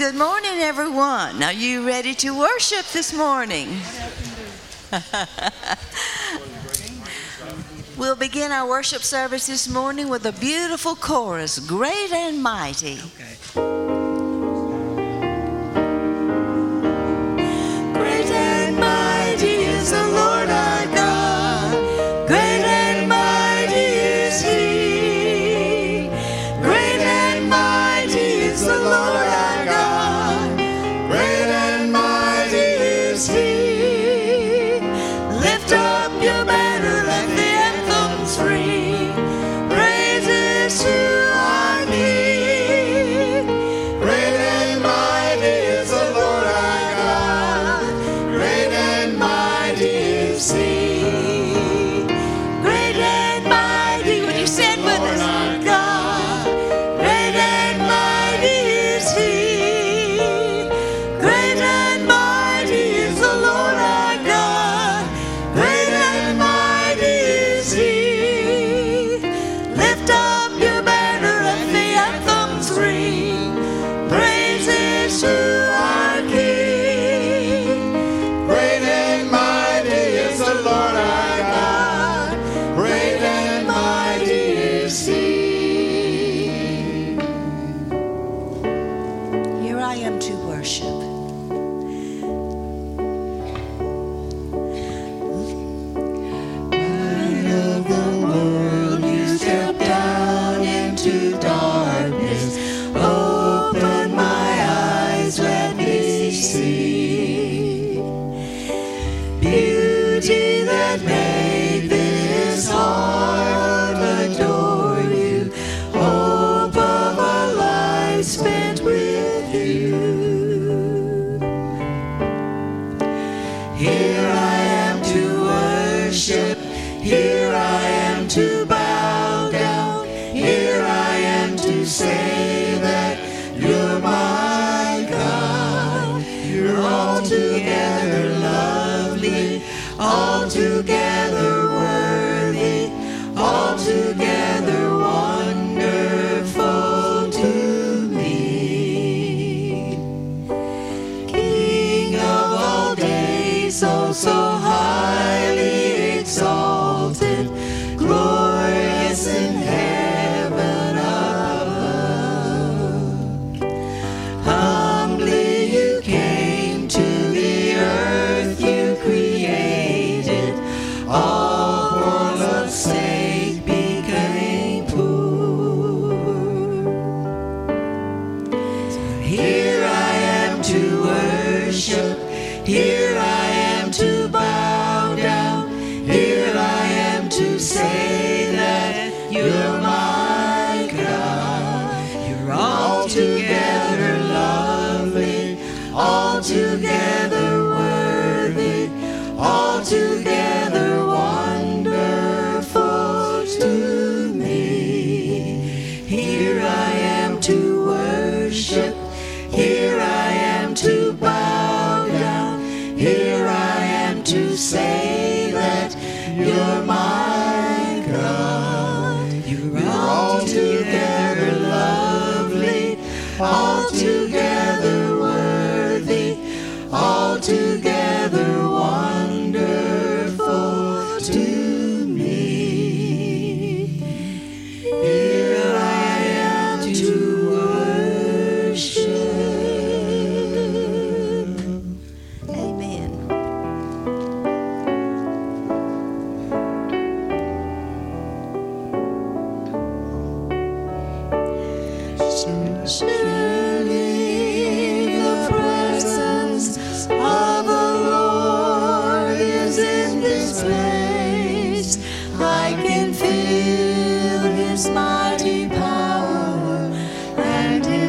Good morning, everyone. Are you ready to worship this morning? we'll begin our worship service this morning with a beautiful chorus, Great and Mighty. Okay.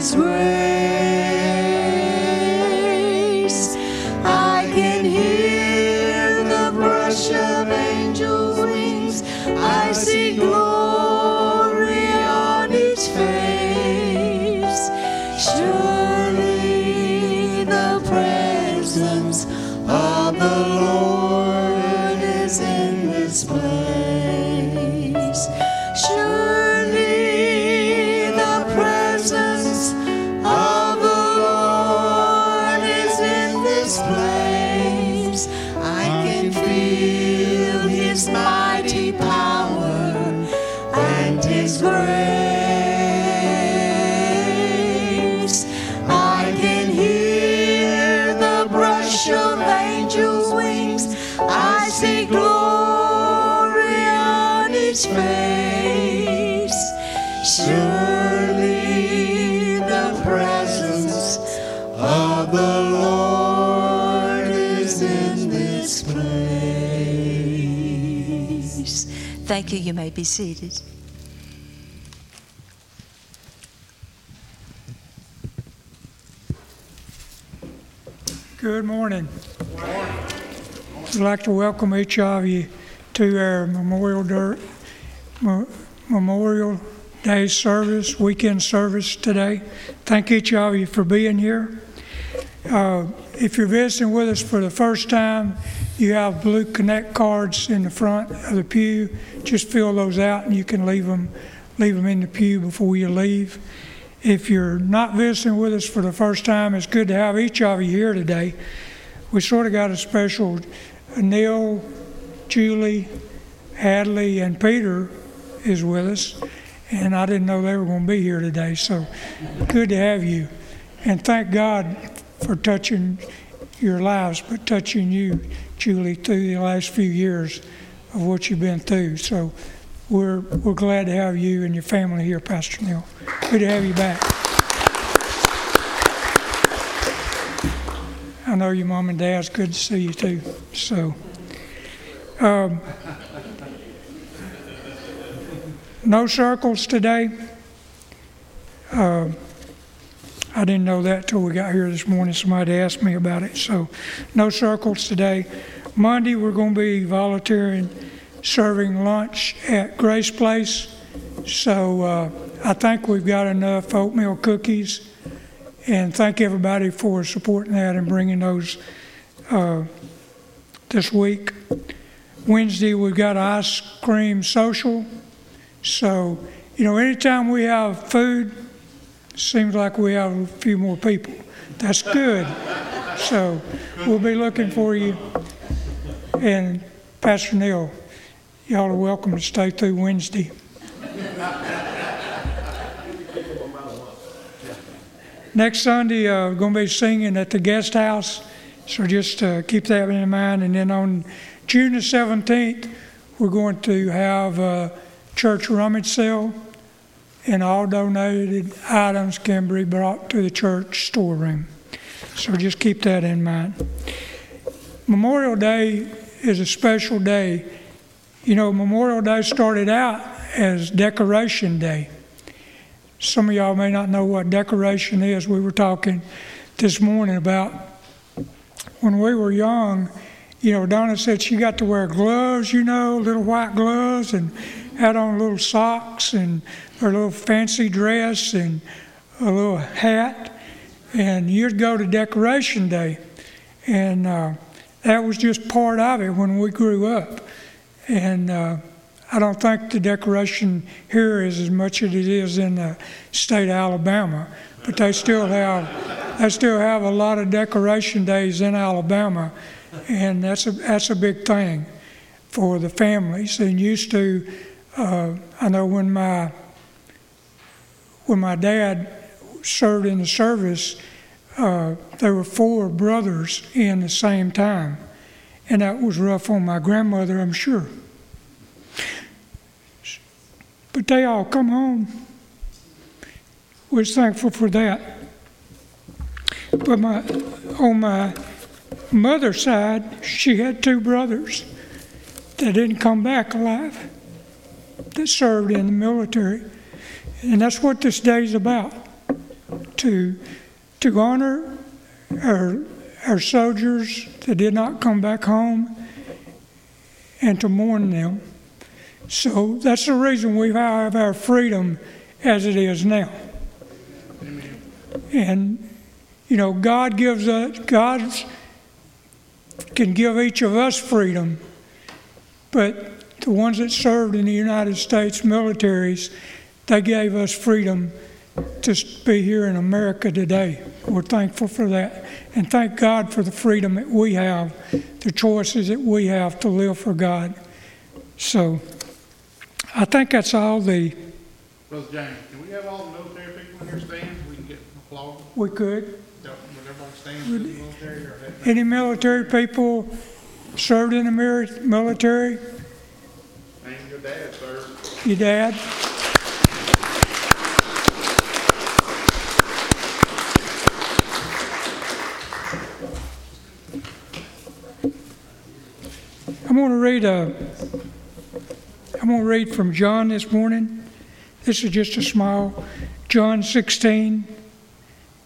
is worth. May be seated. Good morning. I'd like to welcome each of you to our Memorial, Dir- Memorial Day service, weekend service today. Thank each of you for being here. Uh, if you're visiting with us for the first time, you have blue Connect cards in the front of the pew. Just fill those out and you can leave them, leave them in the pew before you leave. If you're not visiting with us for the first time, it's good to have each of you here today. We sort of got a special Neil, Julie, Hadley, and Peter is with us, and I didn't know they were going to be here today. So good to have you, and thank God for touching your lives, but touching you, Julie, through the last few years of what you've been through. So we're we're glad to have you and your family here, Pastor Neil. Good to have you back. I know your mom and dad's good to see you too. So, um, no circles today. Uh, I didn't know that till we got here this morning. Somebody asked me about it. So, no circles today. Monday, we're going to be volunteering serving lunch at Grace Place. So, uh, I think we've got enough oatmeal cookies. And thank everybody for supporting that and bringing those uh, this week. Wednesday, we've got ice cream social. So, you know, anytime we have food, seems like we have a few more people. That's good. So, we'll be looking for you. And Pastor Neil, y'all are welcome to stay through Wednesday. Next Sunday, uh, we're going to be singing at the guest house, so just uh, keep that in mind. And then on June the 17th, we're going to have a church rummage sale, and all donated items can be brought to the church storeroom. So just keep that in mind. Memorial Day is a special day. You know, Memorial Day started out as Decoration Day. Some of y'all may not know what decoration is. We were talking this morning about when we were young. You know, Donna said she got to wear gloves, you know, little white gloves, and had on little socks and her little fancy dress and a little hat. And you'd go to Decoration Day, and uh, that was just part of it when we grew up. And uh, I don't think the decoration here is as much as it is in the state of Alabama, but they still have they still have a lot of decoration days in Alabama, and that's a that's a big thing for the families. And used to, uh, I know when my when my dad served in the service, uh, there were four brothers in the same time, and that was rough on my grandmother, I'm sure. But they all come home. We're thankful for that. But my, on my mother's side, she had two brothers that didn't come back alive, that served in the military. And that's what this day is about to, to honor our, our soldiers that did not come back home and to mourn them. So that's the reason we have our freedom as it is now. And you know, God gives us God can give each of us freedom, but the ones that served in the United States militaries, they gave us freedom to be here in America today. We're thankful for that. And thank God for the freedom that we have, the choices that we have to live for God. So I think that's all the, Brother James, can we have all the military people in here stand? so We can get applause. we could. Would everybody stand for the military or? Any military people served in the military? Name your dad, sir. Your dad? I'm going to read a, I'm going to read from John this morning. This is just a small. John 16,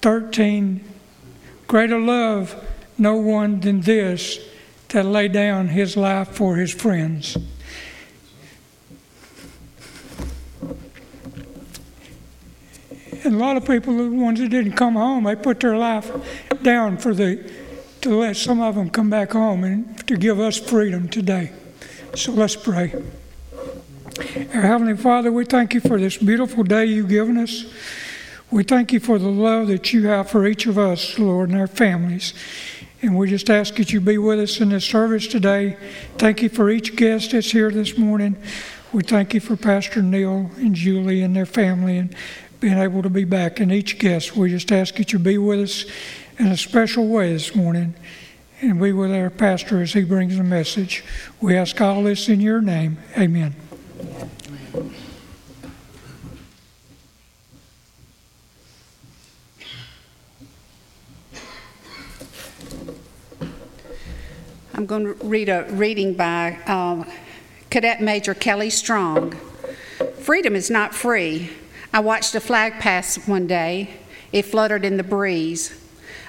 13. Greater love no one than this that lay down his life for his friends. And a lot of people, the ones that didn't come home, they put their life down for the to let some of them come back home and to give us freedom today. So let's pray. Our Heavenly Father, we thank you for this beautiful day you've given us. We thank you for the love that you have for each of us, Lord, and our families. And we just ask that you be with us in this service today. Thank you for each guest that's here this morning. We thank you for Pastor Neil and Julie and their family and being able to be back. And each guest, we just ask that you be with us in a special way this morning and be with our pastor as he brings the message. We ask all this in your name. Amen. I'm going to read a reading by uh, Cadet Major Kelly Strong. Freedom is not free. I watched a flag pass one day. It fluttered in the breeze.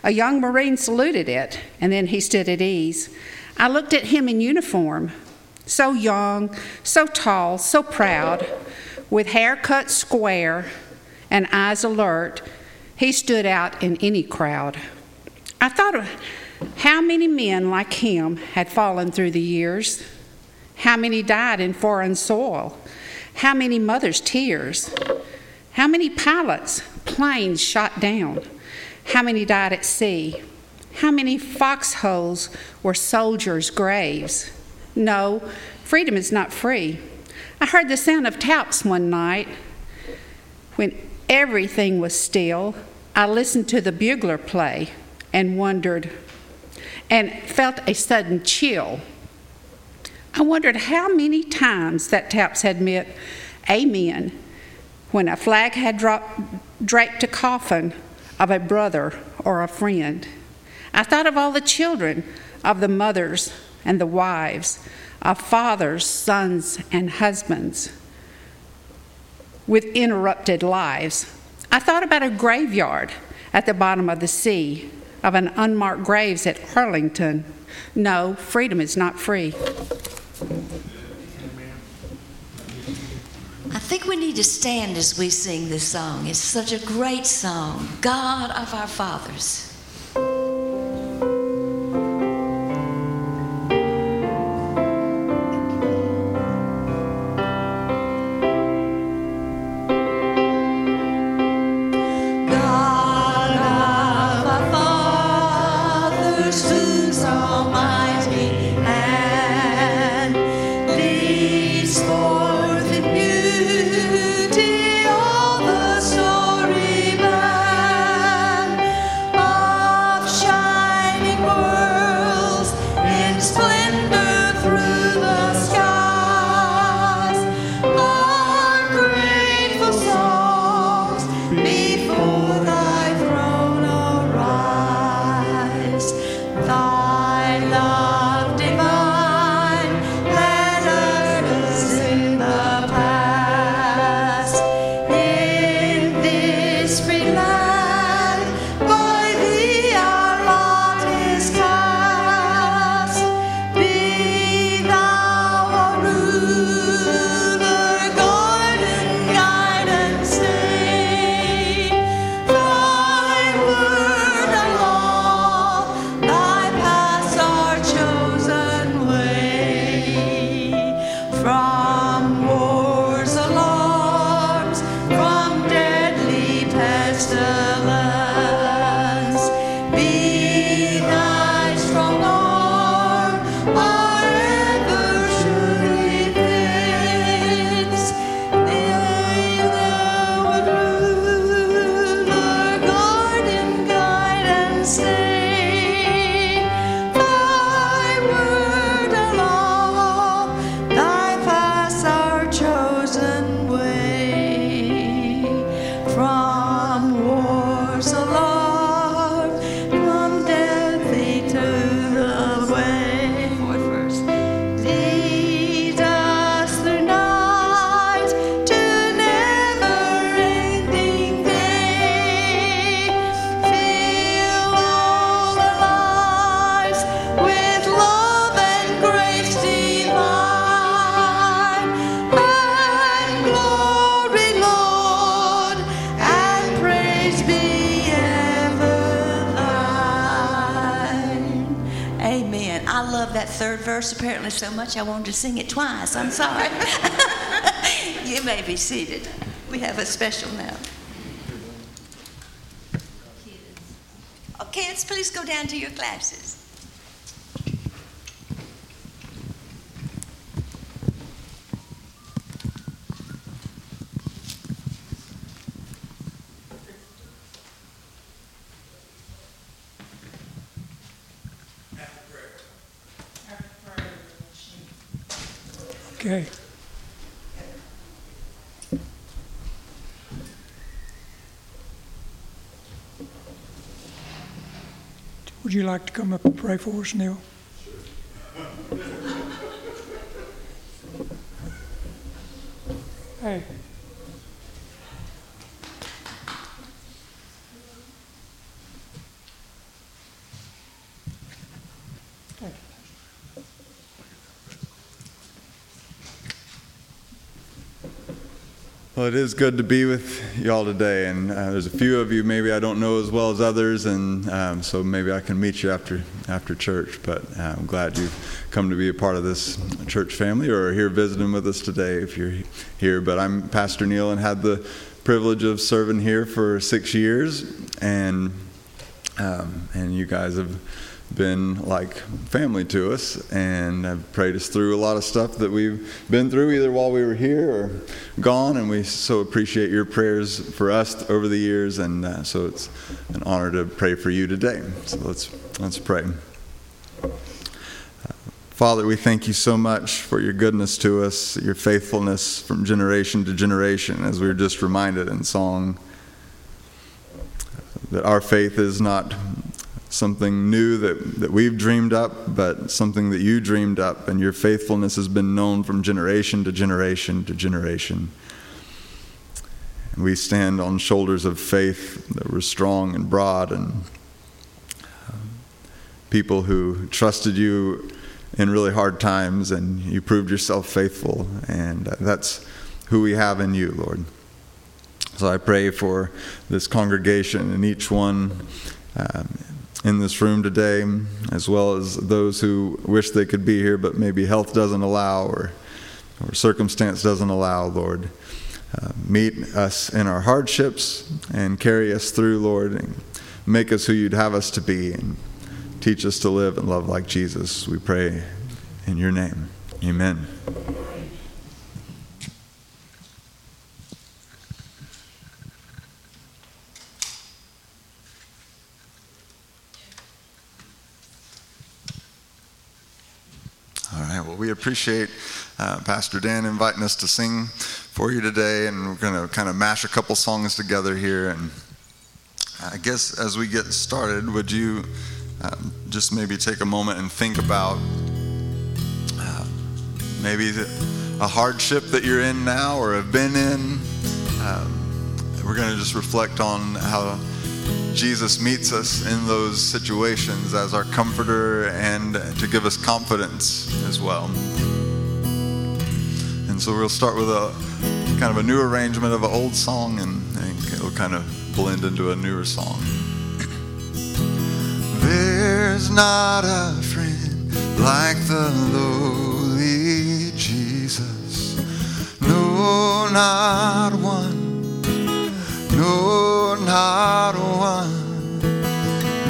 A young Marine saluted it, and then he stood at ease. I looked at him in uniform, so young, so tall, so proud, with hair cut square and eyes alert. He stood out in any crowd. I thought of how many men like him had fallen through the years? How many died in foreign soil? How many mothers' tears? How many pilots' planes shot down? How many died at sea? How many foxholes were soldiers' graves? No, freedom is not free. I heard the sound of taps one night when everything was still. I listened to the bugler play and wondered, and felt a sudden chill. I wondered how many times that taps had meant amen when a flag had dropped, draped a coffin of a brother or a friend. I thought of all the children, of the mothers and the wives, of fathers, sons, and husbands with interrupted lives. I thought about a graveyard at the bottom of the sea of an unmarked graves at Arlington. No, freedom is not free. I think we need to stand as we sing this song. It's such a great song, God of our fathers. Verse apparently so much I wanted to sing it twice. I'm sorry. you may be seated. We have a special now. Oh, kids, please go down to your classes. Okay. Would you like to come up and pray for us, Neil? Hey. Well, it is good to be with y'all today, and uh, there's a few of you maybe I don't know as well as others, and um, so maybe I can meet you after after church. But uh, I'm glad you've come to be a part of this church family, or are here visiting with us today if you're here. But I'm Pastor Neil, and had the privilege of serving here for six years, and um, and you guys have been like family to us and have prayed us through a lot of stuff that we've been through either while we were here or gone and we so appreciate your prayers for us over the years and uh, so it's an honor to pray for you today. So let's let's pray. Father, we thank you so much for your goodness to us, your faithfulness from generation to generation, as we were just reminded in song, that our faith is not something new that, that we've dreamed up, but something that you dreamed up, and your faithfulness has been known from generation to generation to generation. And we stand on shoulders of faith that were strong and broad, and um, people who trusted you in really hard times, and you proved yourself faithful, and uh, that's who we have in you, Lord. So I pray for this congregation and each one um, in this room today, as well as those who wish they could be here, but maybe health doesn't allow or, or circumstance doesn't allow, Lord. Uh, meet us in our hardships and carry us through, Lord, and make us who you'd have us to be, and teach us to live and love like Jesus. We pray in your name. Amen. Well, we appreciate uh, Pastor Dan inviting us to sing for you today, and we're going to kind of mash a couple songs together here. And I guess as we get started, would you uh, just maybe take a moment and think about uh, maybe a hardship that you're in now or have been in? Um, we're going to just reflect on how Jesus meets us in those situations as our comforter and to give us confidence as well. And so we'll start with a kind of a new arrangement of an old song and, and it'll kind of blend into a newer song. There's not a friend like the lowly Jesus. No, not one no, not one.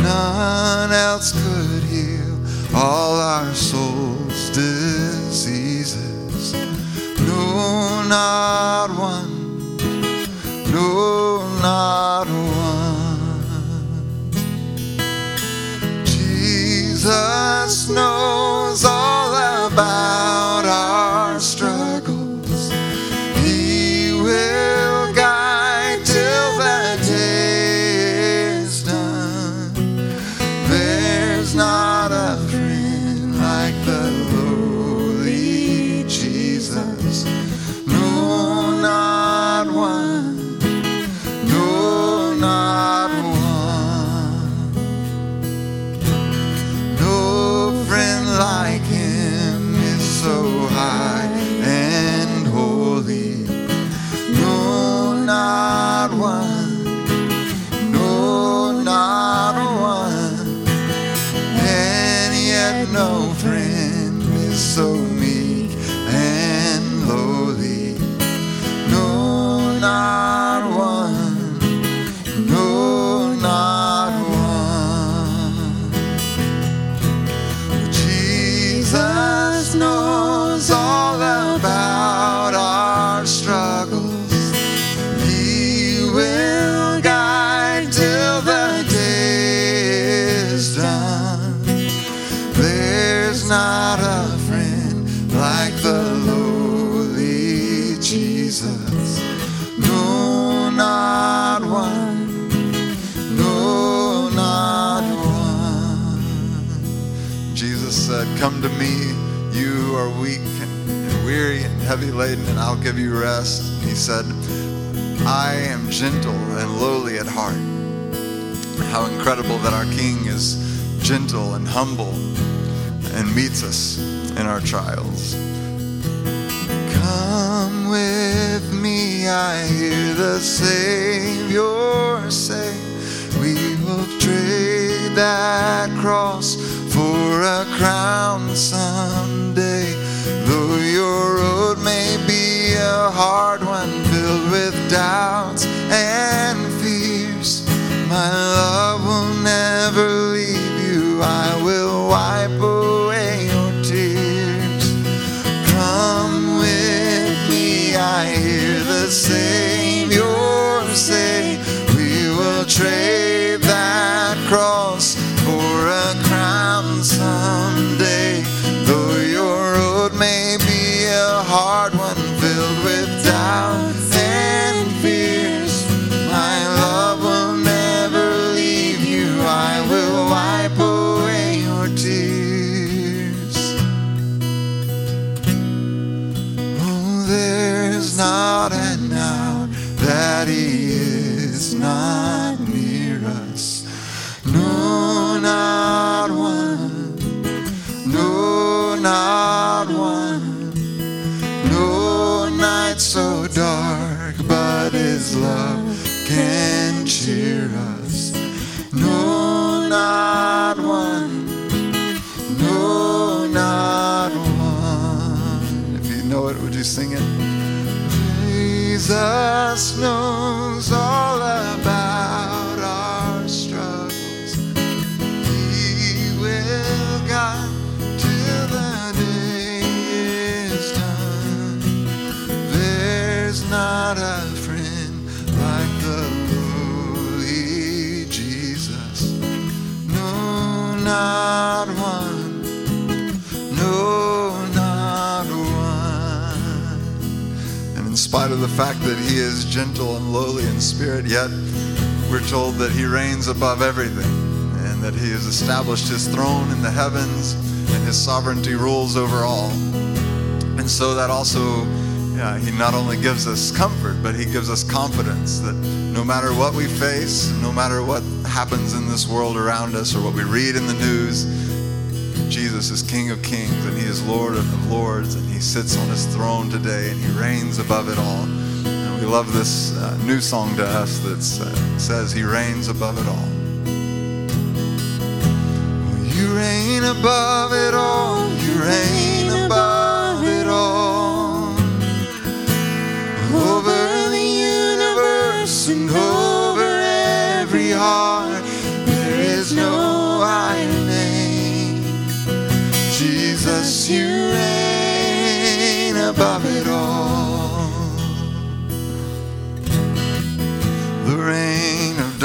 None else could heal all our souls' diseases. No, not laden, and I'll give you rest. He said, I am gentle and lowly at heart. How incredible that our King is gentle and humble and meets us in our trials. Come with me, I hear the Savior say, We will trade that cross for a crown someday. Jesus fact that he is gentle and lowly in spirit, yet we're told that he reigns above everything and that he has established his throne in the heavens and his sovereignty rules over all. And so that also, yeah, he not only gives us comfort, but he gives us confidence that no matter what we face, no matter what happens in this world around us or what we read in the news, Jesus is King of kings and he is Lord of lords and he sits on his throne today and he reigns above it all. And we love this uh, new song to us that uh, says he reigns above it all. You reign above it all. You reign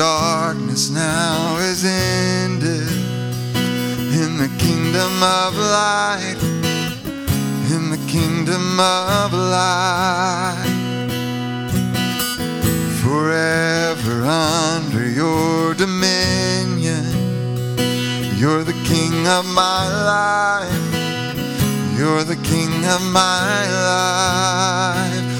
darkness now is ended in the kingdom of light, in the kingdom of light. Forever under your dominion, you're the king of my life, you're the king of my life.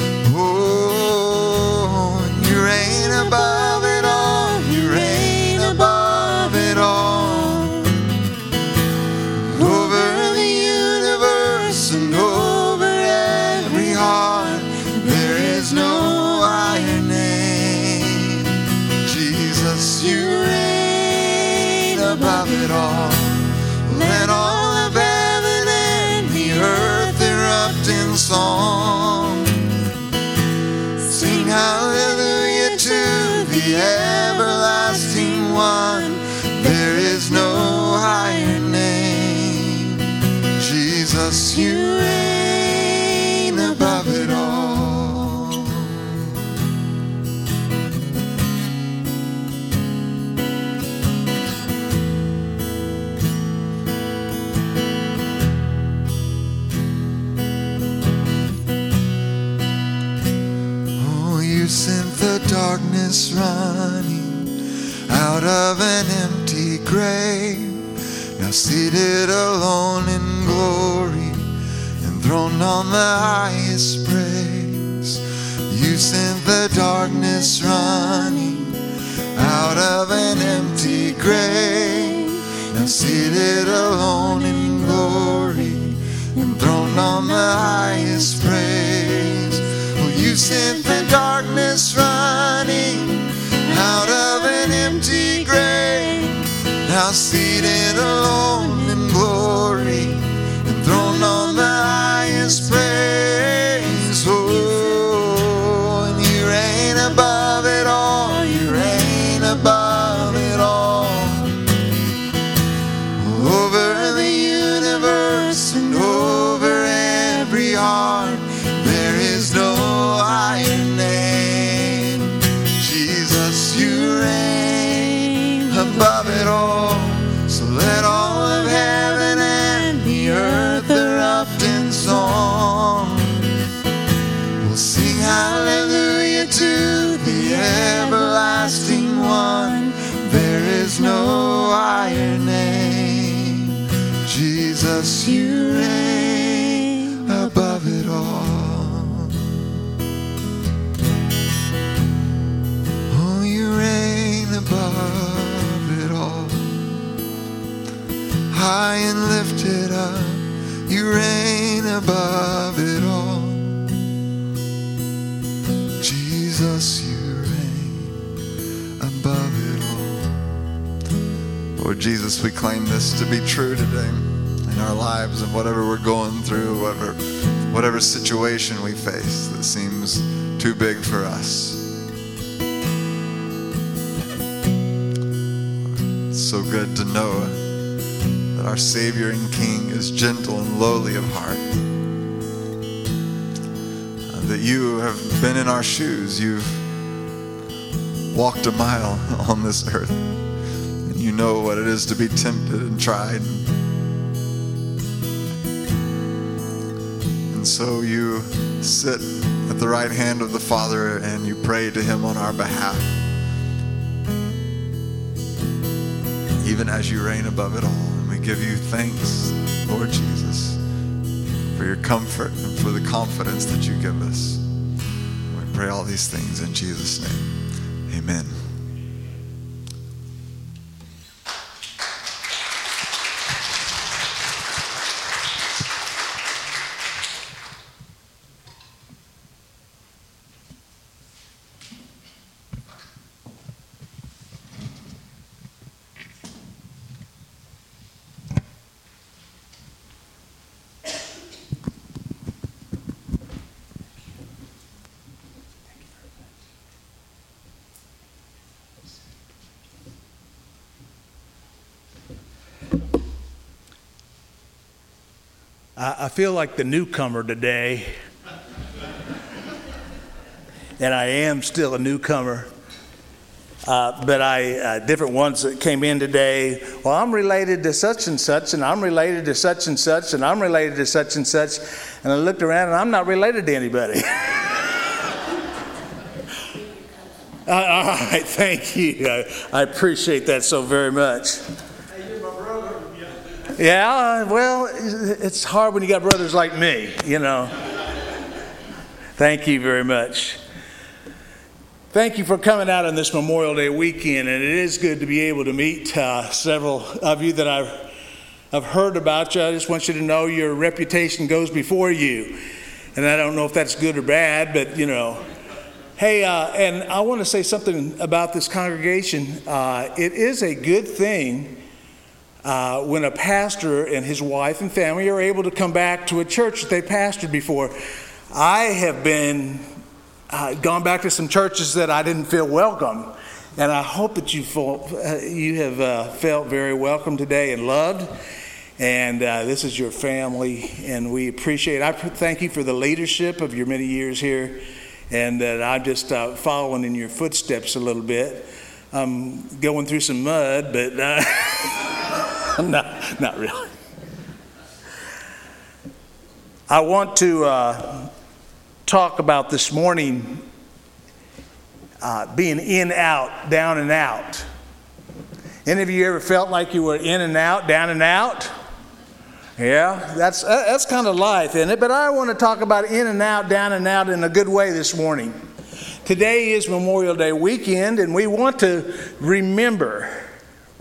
Out of an empty grave. Now seated alone in glory, and enthroned on the highest praise. You sent the darkness running out of an empty grave. Now seated alone in glory, and enthroned on the highest praise. Well, you sent the darkness running out of. Now seated alone Jesus, you reign above it all. Oh, you reign above it all. High and lifted up, you reign above it all. Jesus, you reign above it all. Lord Jesus, we claim this to be true today our lives and whatever we're going through, whatever, whatever situation we face that seems too big for us. It's so good to know that our Savior and King is gentle and lowly of heart. Uh, That you have been in our shoes. You've walked a mile on this earth. And you know what it is to be tempted and tried. And so you sit at the right hand of the Father and you pray to Him on our behalf. Even as you reign above it all. And we give you thanks, Lord Jesus, for your comfort and for the confidence that you give us. We pray all these things in Jesus' name. Amen. I, I feel like the newcomer today, and I am still a newcomer. Uh, but I, uh, different ones that came in today, well, I'm related to such and such, and I'm related to such and such, and I'm related to such and such. And I looked around and I'm not related to anybody. Uh, all right, thank you. I, I appreciate that so very much. Yeah, well, it's hard when you got brothers like me, you know. Thank you very much. Thank you for coming out on this Memorial Day weekend, and it is good to be able to meet uh, several of you that I've, I've heard about you. I just want you to know your reputation goes before you. And I don't know if that's good or bad, but you know. Hey, uh, and I want to say something about this congregation. Uh, it is a good thing uh, when a pastor and his wife and family are able to come back to a church that they pastored before. I have been uh, gone back to some churches that I didn't feel welcome, and I hope that you uh, you have uh, felt very welcome today and loved. And uh, this is your family, and we appreciate. I thank you for the leadership of your many years here, and that I'm just following in your footsteps a little bit. I'm going through some mud, but. no, not really. I want to uh, talk about this morning uh, being in, out, down and out. Any of you ever felt like you were in and out, down and out? Yeah, that's, uh, that's kind of life, isn't it? But I want to talk about in and out, down and out in a good way this morning. Today is Memorial Day weekend, and we want to remember,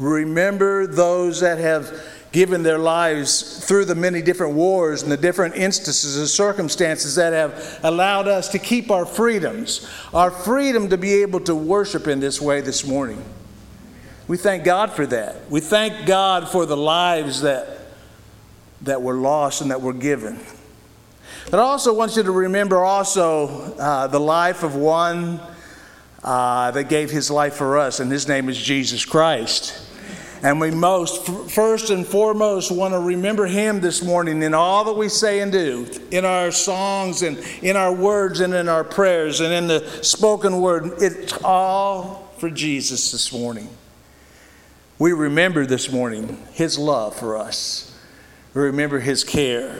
remember those that have given their lives through the many different wars and the different instances and circumstances that have allowed us to keep our freedoms, our freedom to be able to worship in this way this morning. We thank God for that. We thank God for the lives that, that were lost and that were given. But I also want you to remember also uh, the life of one uh, that gave his life for us, and his name is Jesus Christ. And we most, first and foremost, want to remember Him this morning in all that we say and do, in our songs and in our words and in our prayers and in the spoken word. It's all for Jesus this morning. We remember this morning His love for us, we remember His care.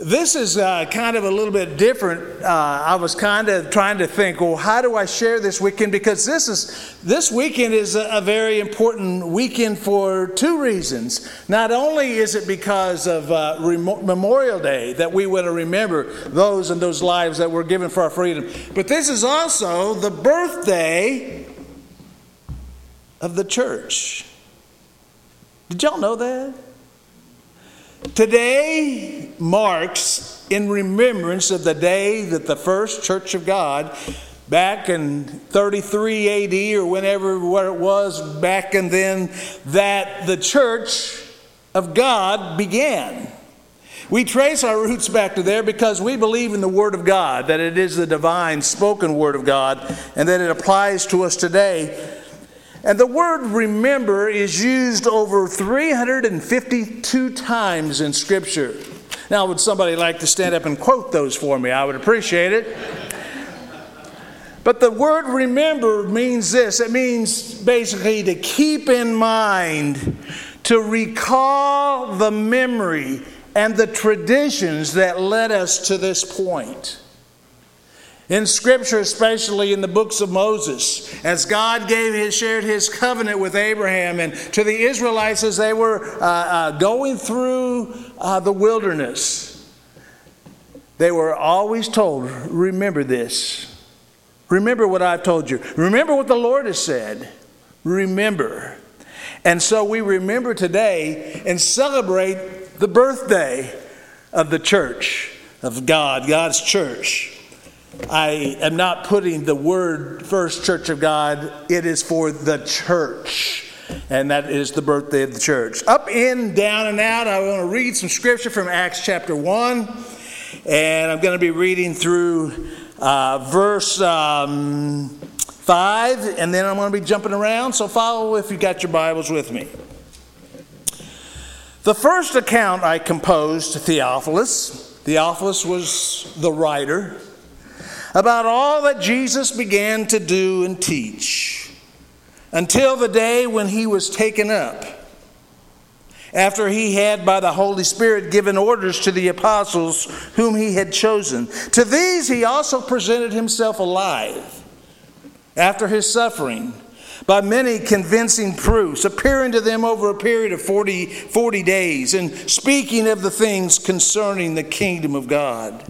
This is uh, kind of a little bit different. Uh, I was kind of trying to think, well, how do I share this weekend? Because this is this weekend is a, a very important weekend for two reasons. Not only is it because of uh, Memorial Day that we want to remember those and those lives that were given for our freedom, but this is also the birthday of the church. Did y'all know that? Today marks in remembrance of the day that the first church of God, back in 33 AD or whenever where it was back and then, that the church of God began. We trace our roots back to there because we believe in the Word of God, that it is the divine spoken Word of God, and that it applies to us today. And the word remember is used over 352 times in Scripture. Now, would somebody like to stand up and quote those for me? I would appreciate it. But the word remember means this it means basically to keep in mind, to recall the memory and the traditions that led us to this point. In Scripture, especially in the books of Moses, as God gave his, shared his covenant with Abraham and to the Israelites as they were uh, uh, going through uh, the wilderness, they were always told, Remember this. Remember what I've told you. Remember what the Lord has said. Remember. And so we remember today and celebrate the birthday of the church of God, God's church. I am not putting the word First Church of God, it is for the church. And that is the birthday of the church. Up, in, down, and out, I want to read some scripture from Acts chapter 1. And I'm going to be reading through uh, verse um, 5, and then I'm going to be jumping around. So follow if you've got your Bibles with me. The first account I composed to Theophilus, Theophilus was the writer about all that Jesus began to do and teach until the day when he was taken up. After he had, by the Holy Spirit, given orders to the apostles whom he had chosen. To these he also presented himself alive after his suffering by many convincing proofs, appearing to them over a period of 40, 40 days and speaking of the things concerning the kingdom of God.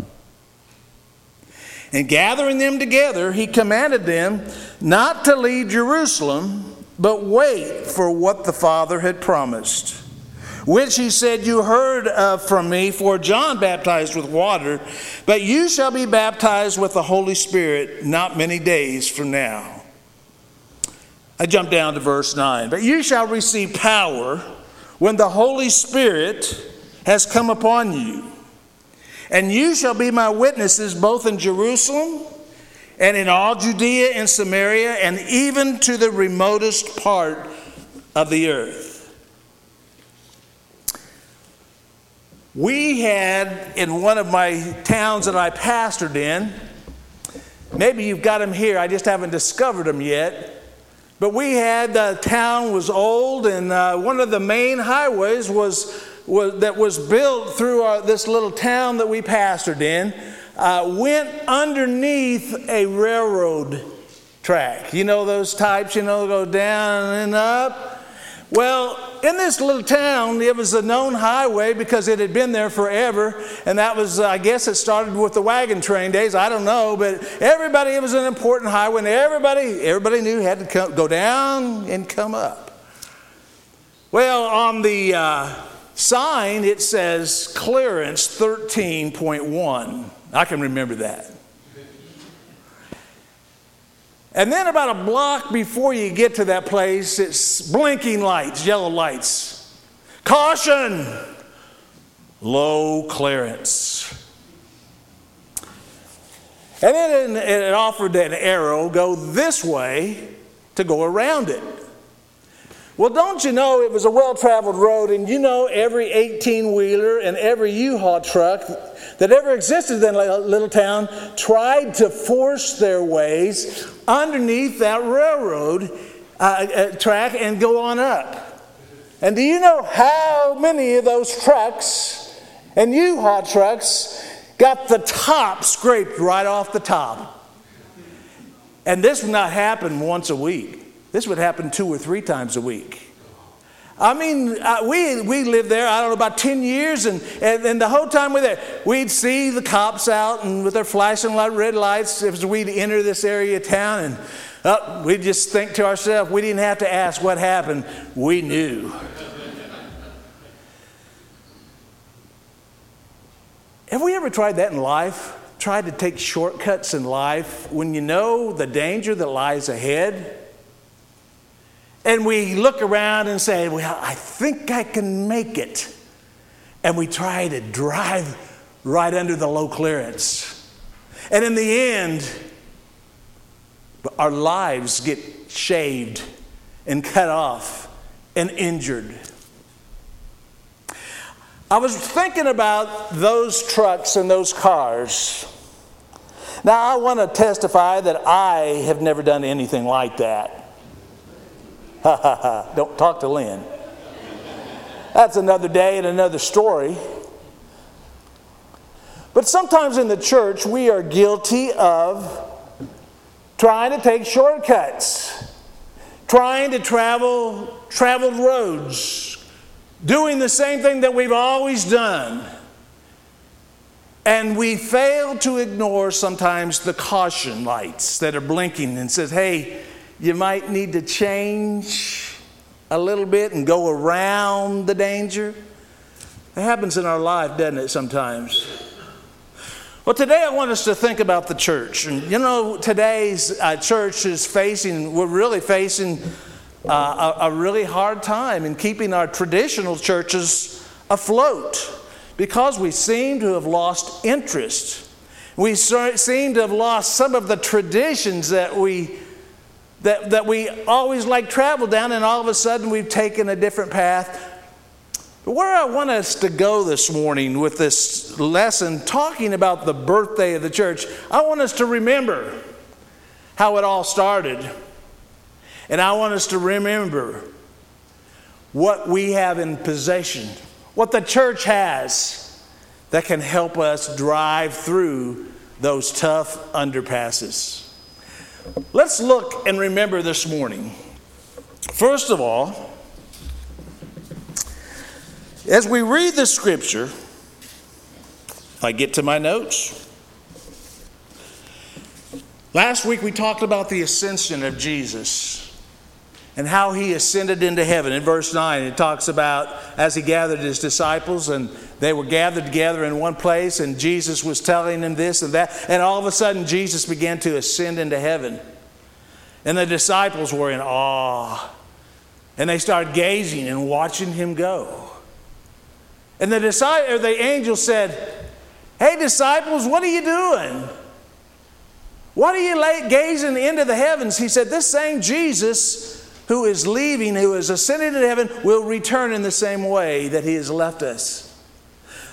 And gathering them together, he commanded them not to leave Jerusalem, but wait for what the Father had promised. Which he said, You heard of from me, for John baptized with water, but you shall be baptized with the Holy Spirit not many days from now. I jump down to verse 9. But you shall receive power when the Holy Spirit has come upon you and you shall be my witnesses both in Jerusalem and in all Judea and Samaria and even to the remotest part of the earth. We had in one of my towns that I pastored in, maybe you've got them here, I just haven't discovered them yet. But we had, the town was old, and uh, one of the main highways was was, that was built through our, this little town that we pastored in. uh, went underneath a railroad track. You know those types, you know, go down and up? Well, in this little town, it was a known highway because it had been there forever. And that was, I guess it started with the wagon train days. I don't know. But everybody, it was an important highway. And everybody, everybody knew had to come, go down and come up. Well, on the uh, sign, it says clearance 13.1. I can remember that. And then, about a block before you get to that place, it's blinking lights, yellow lights. Caution! Low clearance. And then it offered an arrow go this way to go around it. Well, don't you know it was a well traveled road, and you know every 18 wheeler and every U Haul truck that ever existed in a little town tried to force their ways underneath that railroad uh, uh, track and go on up. And do you know how many of those trucks and U Haul trucks got the top scraped right off the top? And this would not happen once a week. This would happen two or three times a week. I mean, uh, we, we lived there, I don't know, about 10 years, and, and, and, the whole time we were there, we'd see the cops out and with their flashing light, red lights as we'd enter this area of town, and uh, we'd just think to ourselves, we didn't have to ask what happened, we knew. have we ever tried that in life? Tried to take shortcuts in life when you know the danger that lies ahead? And we look around and say, Well, I think I can make it. And we try to drive right under the low clearance. And in the end, our lives get shaved and cut off and injured. I was thinking about those trucks and those cars. Now, I want to testify that I have never done anything like that. Ha ha ha. Don't talk to Lynn. That's another day and another story. But sometimes in the church, we are guilty of trying to take shortcuts, trying to travel traveled roads, doing the same thing that we've always done. And we fail to ignore sometimes the caution lights that are blinking and says, hey, you might need to change a little bit and go around the danger. It happens in our life, doesn't it, sometimes? Well, today I want us to think about the church. And you know, today's uh, church is facing, we're really facing uh, a, a really hard time in keeping our traditional churches afloat because we seem to have lost interest. We seem to have lost some of the traditions that we that, that we always like travel down, and all of a sudden we've taken a different path. But where I want us to go this morning with this lesson, talking about the birthday of the church, I want us to remember how it all started. And I want us to remember what we have in possession, what the church has that can help us drive through those tough underpasses. Let's look and remember this morning. First of all, as we read the scripture, I get to my notes. Last week we talked about the ascension of Jesus and how he ascended into heaven. In verse 9, it talks about as he gathered his disciples, and they were gathered together in one place, and Jesus was telling them this and that. And all of a sudden, Jesus began to ascend into heaven. And the disciples were in awe. And they started gazing and watching him go. And the, disciple, the angel said, Hey, disciples, what are you doing? What are you gazing into the heavens? He said, This same Jesus who is leaving, who is ascending to heaven, will return in the same way that he has left us.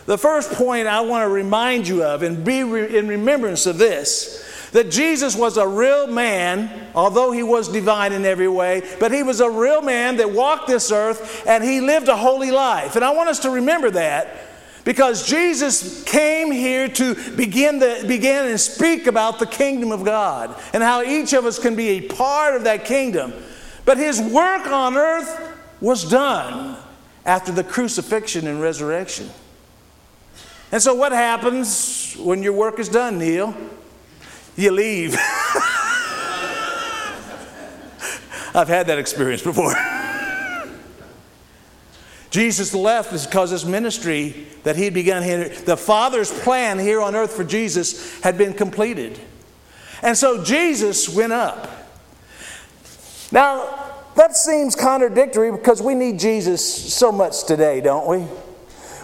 The first point I want to remind you of, and be in remembrance of this, that Jesus was a real man, although he was divine in every way, but he was a real man that walked this earth and he lived a holy life. And I want us to remember that Because Jesus came here to begin, the, begin and speak about the kingdom of God and how each of us can be a part of that kingdom. But his work on earth was done after the crucifixion and resurrection. And so, what happens when your work is done, Neil? You leave. I've had that experience before. Jesus left because his ministry that he had begun here, the Father's plan here on earth for Jesus had been completed. And so Jesus went up. Now, that seems contradictory because we need Jesus so much today, don't we?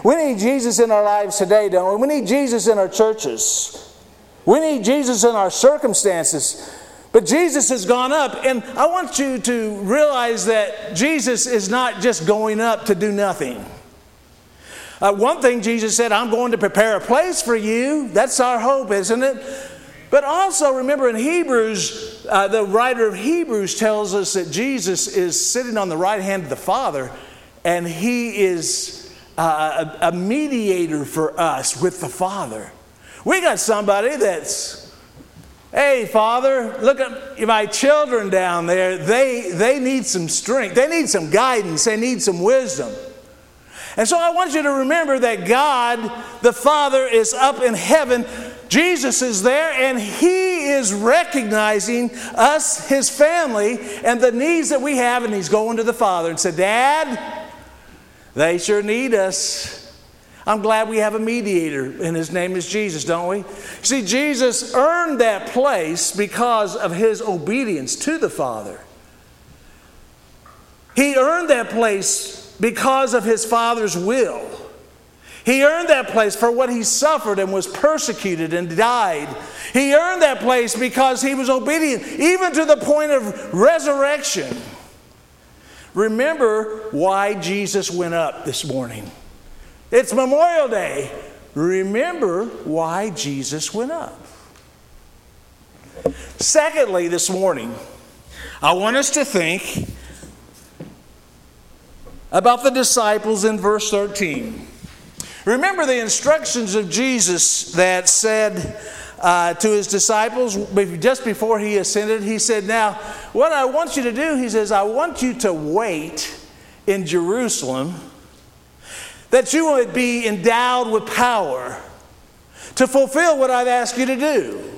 We need Jesus in our lives today, don't we? We need Jesus in our churches. We need Jesus in our circumstances. But Jesus has gone up, and I want you to realize that Jesus is not just going up to do nothing. Uh, one thing Jesus said, I'm going to prepare a place for you. That's our hope, isn't it? But also remember in Hebrews, uh, the writer of Hebrews tells us that Jesus is sitting on the right hand of the Father, and he is uh, a, a mediator for us with the Father. We got somebody that's Hey, Father, look at my children down there. They, they need some strength. They need some guidance. They need some wisdom. And so I want you to remember that God, the Father, is up in heaven. Jesus is there, and He is recognizing us, His family, and the needs that we have. And He's going to the Father and said, Dad, they sure need us. I'm glad we have a mediator, and his name is Jesus, don't we? See, Jesus earned that place because of his obedience to the Father. He earned that place because of his Father's will. He earned that place for what he suffered and was persecuted and died. He earned that place because he was obedient, even to the point of resurrection. Remember why Jesus went up this morning. It's Memorial Day. Remember why Jesus went up. Secondly, this morning, I want us to think about the disciples in verse 13. Remember the instructions of Jesus that said uh, to his disciples just before he ascended? He said, Now, what I want you to do, he says, I want you to wait in Jerusalem that you would be endowed with power to fulfill what I've asked you to do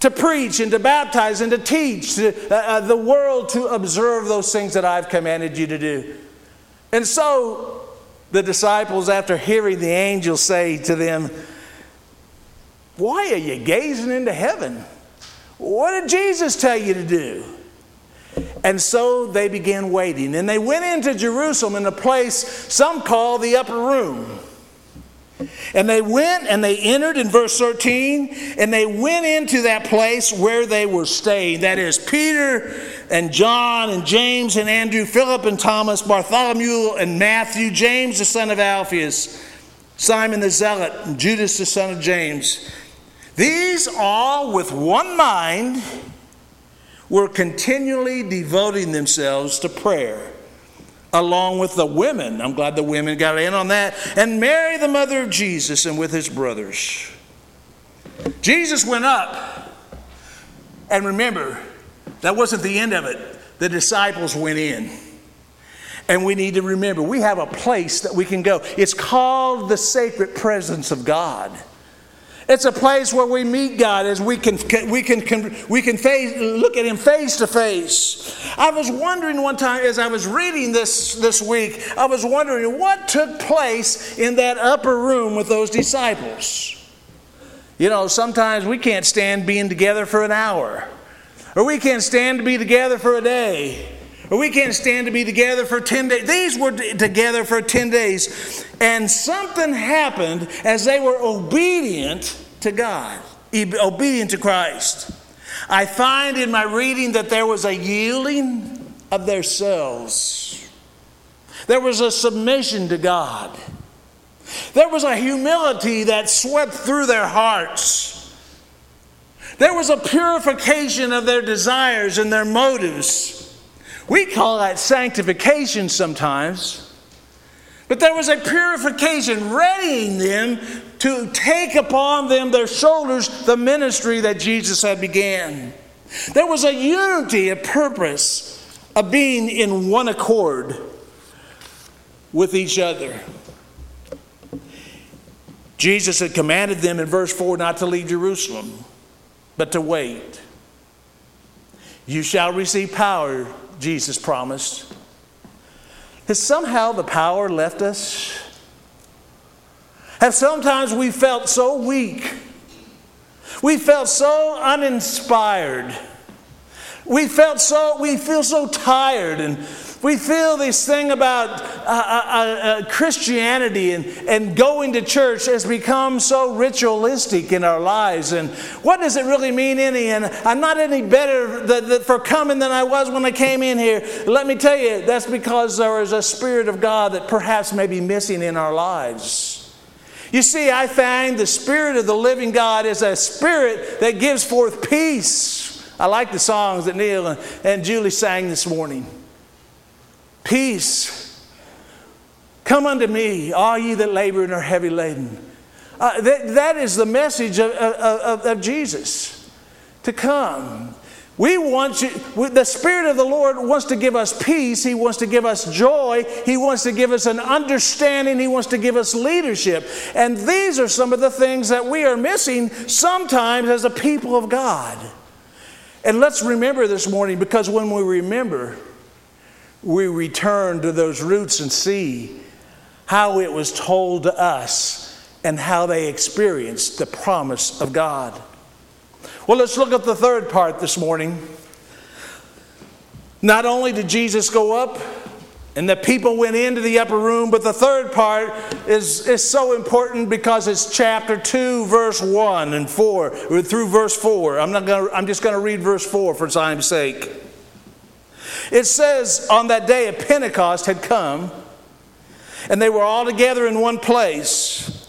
to preach and to baptize and to teach to, uh, uh, the world to observe those things that I've commanded you to do. And so the disciples, after hearing the angel say to them, Why are you gazing into heaven? What did Jesus tell you to do? And so they began waiting. And they went into Jerusalem in a place some call the upper room. And they went and they entered in verse 13, and they went into that place where they were staying. That is Peter and John and James and Andrew, Philip and Thomas, Bartholomew and Matthew, James the son of Alphaeus, Simon the Zealot, and Judas the son of James. These all with one mind were continually devoting themselves to prayer along with the women. I'm glad the women got in on that. And Mary, the mother of Jesus, and with his brothers. Jesus went up. And remember, that wasn't the end of it. The disciples went in. And we need to remember we have a place that we can go. It's called the sacred presence of God. It's a place where we meet God as we can, we can, we can face, look at Him face to face. I was wondering one time as I was reading this this week, I was wondering what took place in that upper room with those disciples. You know, sometimes we can't stand being together for an hour, or we can't stand to be together for a day. Or we can't stand to be together for 10 days. These were together for 10 days. And something happened as they were obedient to God, obedient to Christ. I find in my reading that there was a yielding of their selves, there was a submission to God, there was a humility that swept through their hearts. There was a purification of their desires and their motives. We call that sanctification sometimes. But there was a purification readying them to take upon them their shoulders the ministry that Jesus had began. There was a unity, a purpose of being in one accord with each other. Jesus had commanded them in verse 4 not to leave Jerusalem, but to wait. You shall receive power, Jesus promised. Has somehow the power left us? Have sometimes we felt so weak? We felt so uninspired. We felt so, we feel so tired and we feel this thing about uh, uh, uh, Christianity and, and going to church has become so ritualistic in our lives. And what does it really mean, any? And I'm not any better for coming than I was when I came in here. Let me tell you, that's because there is a Spirit of God that perhaps may be missing in our lives. You see, I find the Spirit of the living God is a spirit that gives forth peace. I like the songs that Neil and Julie sang this morning. Peace. Come unto me, all ye that labor and are heavy laden. Uh, that, that is the message of, of, of, Jesus to come. We want you, the Spirit of the Lord wants to give us peace. He wants to give us joy. He wants to give us an understanding. He wants to give us leadership. And these are some of the things that we are missing sometimes as a people of God. And let's remember this morning because when we remember, we return to those roots and see how it was told to us and how they experienced the promise of God. Well, let's look at the third part this morning. Not only did Jesus go up and the people went into the upper room, but the third part is, is so important because it's chapter 2, verse 1 and 4, through verse 4. I'm, not gonna, I'm just going to read verse 4 for time's sake. It says, On that day of Pentecost had come, and they were all together in one place.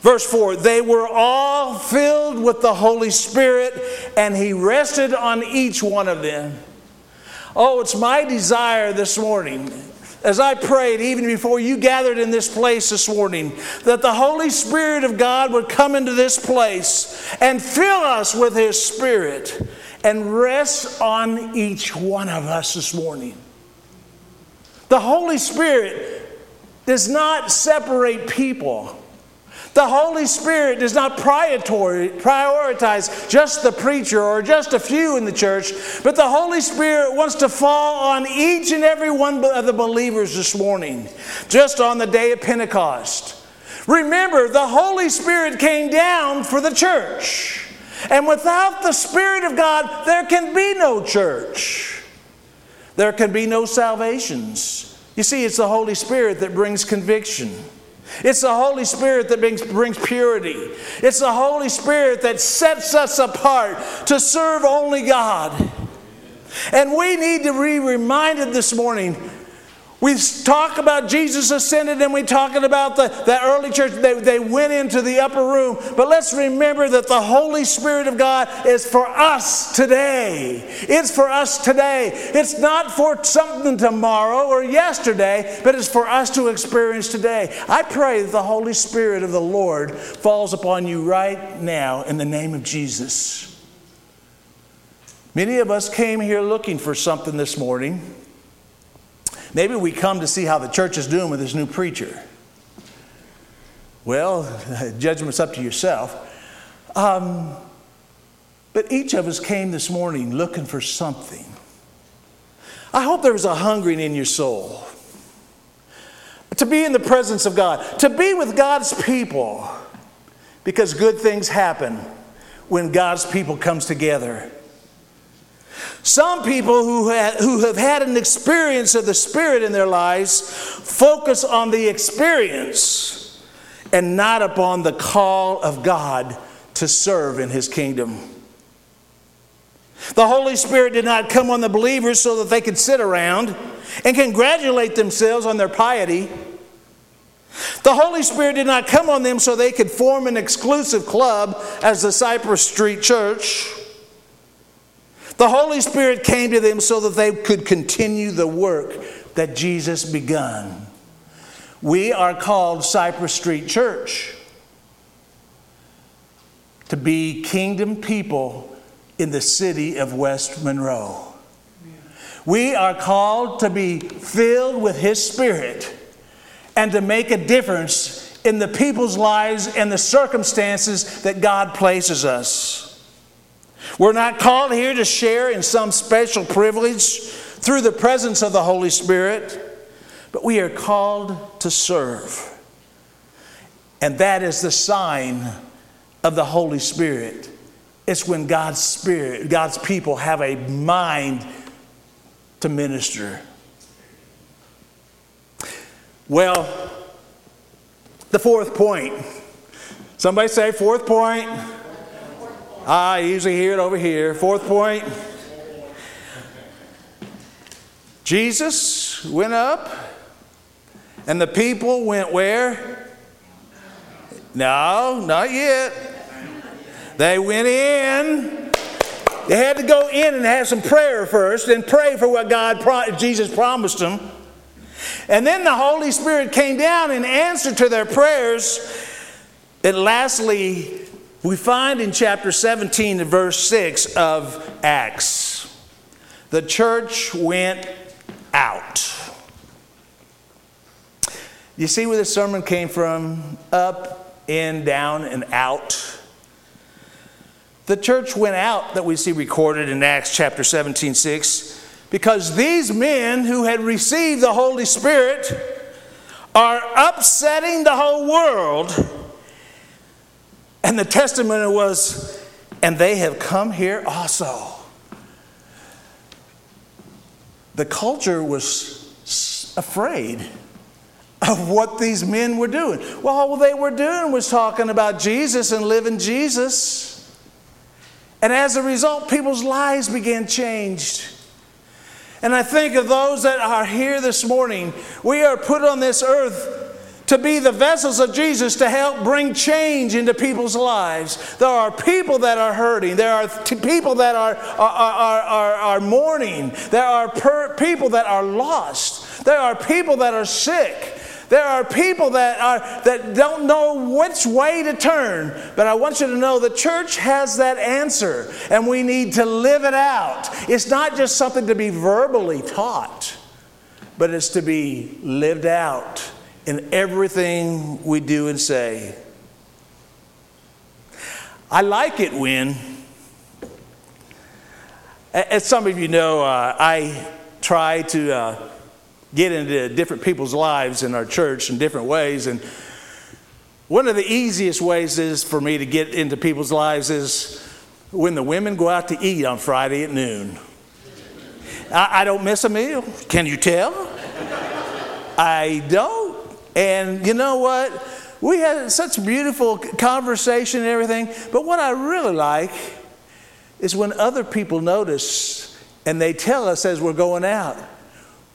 Verse 4 They were all filled with the Holy Spirit, and He rested on each one of them. Oh, it's my desire this morning, as I prayed even before you gathered in this place this morning, that the Holy Spirit of God would come into this place and fill us with His Spirit and rests on each one of us this morning. The Holy Spirit does not separate people. The Holy Spirit does not prioritize just the preacher or just a few in the church, but the Holy Spirit wants to fall on each and every one of the believers this morning, just on the day of Pentecost. Remember, the Holy Spirit came down for the church. And without the Spirit of God, there can be no church. There can be no salvations. You see, it's the Holy Spirit that brings conviction. It's the Holy Spirit that brings, brings purity. It's the Holy Spirit that sets us apart to serve only God. And we need to be reminded this morning we talk about Jesus ascended and we talking about the, the early church. They, they went into the upper room. But let's remember that the Holy Spirit of God is for us today. It's for us today. It's not for something tomorrow or yesterday, but it's for us to experience today. I pray that the Holy Spirit of the Lord falls upon you right now in the name of Jesus. Many of us came here looking for something this morning. Maybe we come to see how the church is doing with this new preacher. Well, judgment's up to yourself. Um, but each of us came this morning looking for something. I hope there was a hungering in your soul to be in the presence of God, to be with God's people, because good things happen when God's people comes together. Some people who, have, who have had an experience of the Spirit in their lives focus on the experience and not upon the call of God to serve in His kingdom. The Holy Spirit did not come on the believers so that they could sit around and congratulate themselves on their piety. The Holy Spirit did not come on them so they could form an exclusive club as the Cypress Street Church. The Holy Spirit came to them so that they could continue the work that Jesus begun. We are called Cypress Street Church to be kingdom people in the city of West Monroe. We are called to be filled with His Spirit and to make a difference in the people's lives and the circumstances that God places us. We're not called here to share in some special privilege through the presence of the Holy Spirit, but we are called to serve. And that is the sign of the Holy Spirit. It's when God's Spirit, God's people have a mind to minister. Well, the fourth point. Somebody say, fourth point. I usually hear it over here. Fourth point. Jesus went up, and the people went where? No, not yet. They went in. They had to go in and have some prayer first and pray for what God, Jesus promised them. And then the Holy Spirit came down in answer to their prayers. And lastly, we find in chapter 17 and verse 6 of Acts, the church went out. You see where the sermon came from? Up, in, down, and out. The church went out that we see recorded in Acts chapter 17, 6 because these men who had received the Holy Spirit are upsetting the whole world. And the testimony was, and they have come here also. The culture was afraid of what these men were doing. Well, all they were doing was talking about Jesus and living Jesus. And as a result, people's lives began changed. And I think of those that are here this morning. We are put on this earth to be the vessels of Jesus to help bring change into people's lives. There are people that are hurting. There are t- people that are, are, are, are, are mourning. There are per- people that are lost. There are people that are sick. There are people that, are, that don't know which way to turn, but I want you to know the church has that answer, and we need to live it out. It's not just something to be verbally taught, but it's to be lived out in everything we do and say. I like it when, as some of you know, uh, I try to. Uh, get into different people's lives in our church in different ways. And one of the easiest ways is for me to get into people's lives is when the women go out to eat on Friday at noon. I, I don't miss a meal. Can you tell? I don't. And you know what? We had such beautiful conversation and everything. But what I really like is when other people notice and they tell us as we're going out,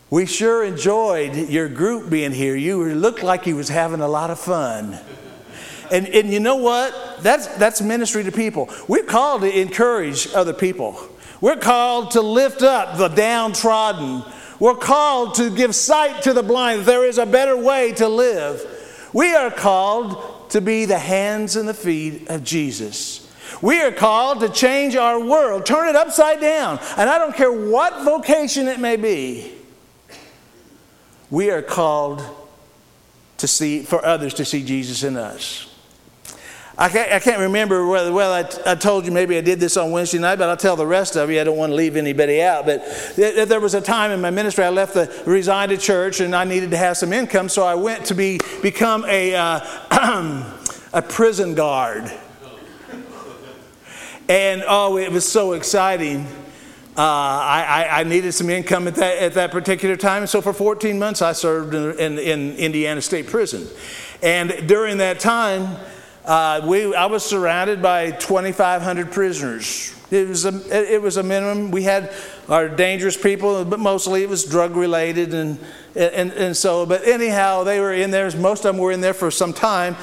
we sure enjoyed your group being here. You looked like you was having a lot of fun. And, and you know what? That's, that's ministry to people. We're called to encourage other people. We're called to lift up the downtrodden. We're called to give sight to the blind. There is a better way to live. We are called to be the hands and the feet of Jesus. We are called to change our world, turn it upside down. And I don't care what vocation it may be. We are called to see, for others to see Jesus in us. I can't, I can't remember whether, well, I, I told you maybe I did this on Wednesday night, but I'll tell the rest of you. I don't want to leave anybody out. But there was a time in my ministry, I left the, resigned a church, and I needed to have some income, so I went to be, become a, uh, a prison guard. And oh, it was so exciting. Uh, I, I, needed some income at that, at that particular time. And so for 14 months, I served in, in, in Indiana State Prison. And during that time, uh, we, I was surrounded by 2,500 prisoners. It was, a, it was a minimum. We had our dangerous people, but mostly it was drug related. And, and, and so, but anyhow, they were in there. Most of them were in there for some time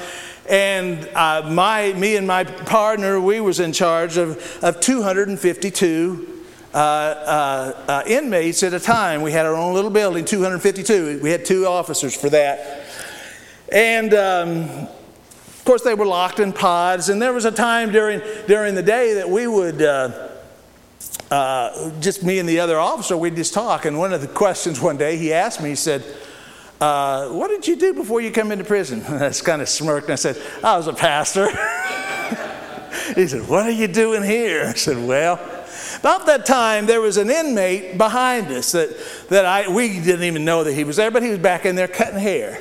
and uh, my, me and my partner, we was in charge of, of 252 uh, uh, uh, inmates at a time. We had our own little building, 252. We had two officers for that. And um, of course, they were locked in pods. And there was a time during, during the day that we would, uh, uh, just me and the other officer, we'd just talk. And one of the questions one day he asked me, he said, uh, What did you do before you come into prison? And I just kind of smirked and I said, I was a pastor. he said, What are you doing here? I said, Well, about that time, there was an inmate behind us that, that I, we didn't even know that he was there, but he was back in there cutting hair.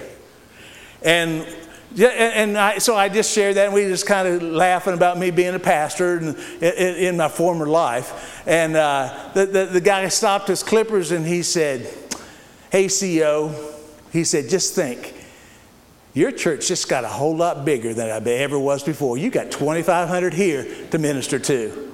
And yeah, and I, so I just shared that, and we just kind of laughing about me being a pastor in, in, in my former life. And uh, the, the, the guy stopped his clippers and he said, Hey, CEO, he said, just think, your church just got a whole lot bigger than I ever was before. You got 2,500 here to minister to.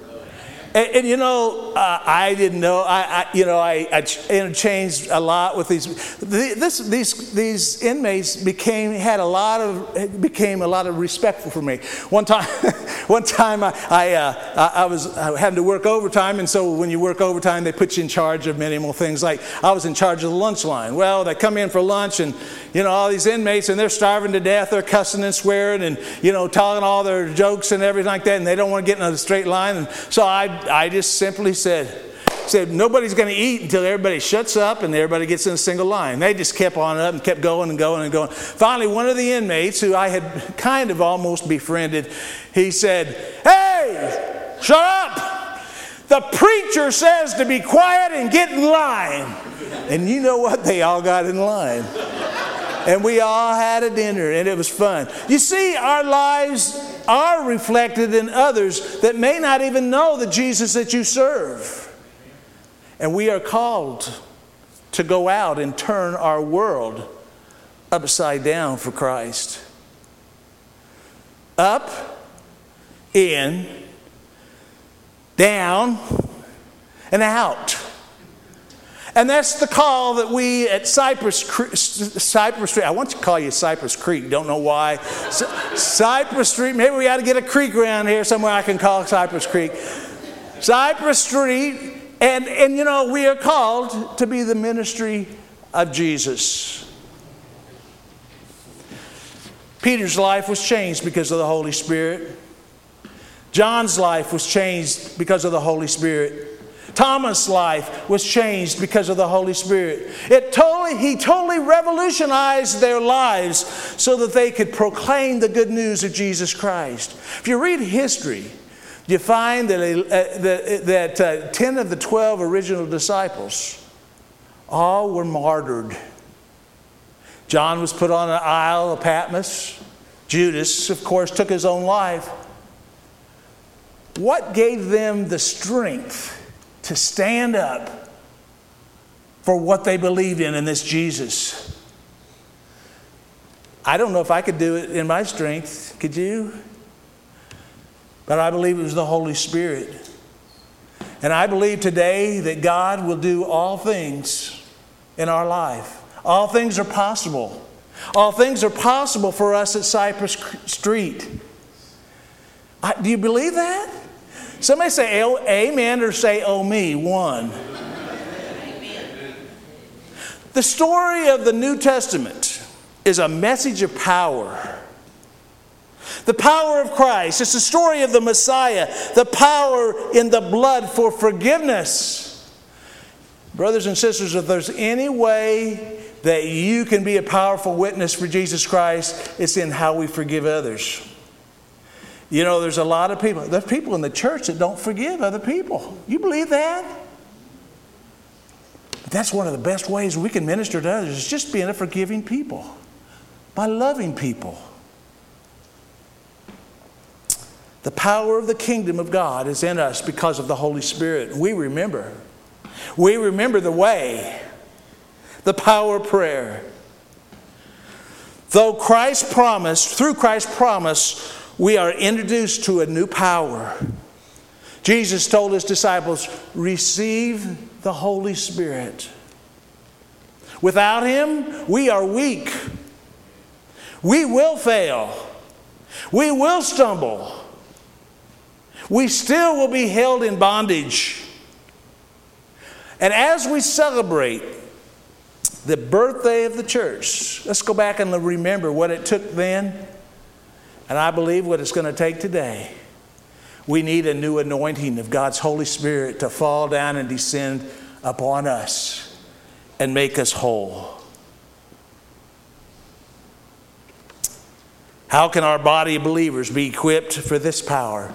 And, and you know, uh, I didn't know. I, I you know, I, I, interchanged a lot with these. This, these, these inmates became had a lot of became a lot of respectful for me. One time, one time I, I, uh, I was having to work overtime, and so when you work overtime, they put you in charge of more things. Like I was in charge of the lunch line. Well, they come in for lunch, and you know, all these inmates, and they're starving to death. They're cussing and swearing, and you know, telling all their jokes and everything like that, and they don't want to get in a straight line. And so I I just simply said, said nobody's going to eat until everybody shuts up and everybody gets in a single line. They just kept on up and kept going and going and going. Finally, one of the inmates who I had kind of almost befriended, he said, Hey, shut up! The preacher says to be quiet and get in line. And you know what? They all got in line. And we all had a dinner and it was fun. You see, our lives are reflected in others that may not even know the Jesus that you serve. And we are called to go out and turn our world upside down for Christ. Up, in, down, and out. And that's the call that we at Cypress, Cypress Street, I want to call you Cypress Creek, don't know why. Cypress Street, maybe we ought to get a creek around here somewhere I can call Cypress Creek. Cypress Street, and, and you know, we are called to be the ministry of Jesus. Peter's life was changed because of the Holy Spirit. John's life was changed because of the Holy Spirit. Thomas' life was changed because of the Holy Spirit. It totally, he totally revolutionized their lives so that they could proclaim the good news of Jesus Christ. If you read history, you find that, uh, that, uh, 10 of the 12 original disciples all were martyred. John was put on an Isle of Patmos. Judas, of course, took his own life. What gave them the strength to stand up for what they believed in in this Jesus. I don't know if I could do it in my strength. Could you? But I believe it was the Holy Spirit. And I believe today that God will do all things in our life. All things are possible. All things are possible for us at Cypress Street. I, do you believe that? Somebody say amen or say oh me. One. The story of the New Testament is a message of power. The power of Christ. It's the story of the Messiah, the power in the blood for forgiveness. Brothers and sisters, if there's any way that you can be a powerful witness for Jesus Christ, it's in how we forgive others. You know, there's a lot of people, there's people in the church that don't forgive other people. You believe that? But that's one of the best ways we can minister to others is just being a forgiving people, by loving people. The power of the kingdom of God is in us because of the Holy Spirit. We remember. We remember the way, the power of prayer. Though Christ promised, through Christ's promise, we are introduced to a new power. Jesus told his disciples, Receive the Holy Spirit. Without him, we are weak. We will fail. We will stumble. We still will be held in bondage. And as we celebrate the birthday of the church. Let's go back and remember what it took then, and I believe what it's going to take today. We need a new anointing of God's Holy Spirit to fall down and descend upon us and make us whole. How can our body of believers be equipped for this power?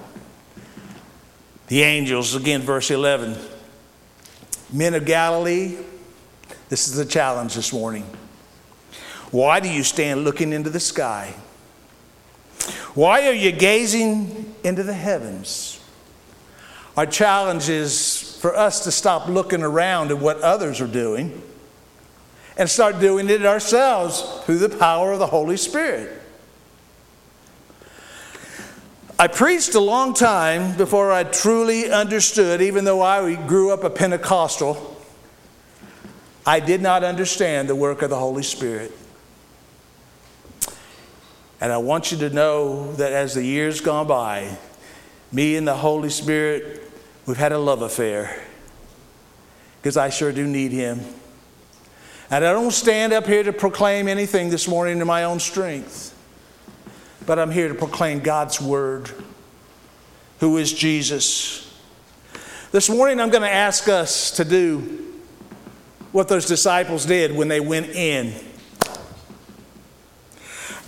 The angels, again, verse 11. Men of Galilee, this is the challenge this morning. Why do you stand looking into the sky? Why are you gazing into the heavens? Our challenge is for us to stop looking around at what others are doing and start doing it ourselves through the power of the Holy Spirit. I preached a long time before I truly understood, even though I grew up a Pentecostal, I did not understand the work of the Holy Spirit. And I want you to know that as the years gone by, me and the Holy Spirit, we've had a love affair because I sure do need Him. And I don't stand up here to proclaim anything this morning in my own strength but I'm here to proclaim God's word, who is Jesus. This morning, I'm going to ask us to do what those disciples did when they went in.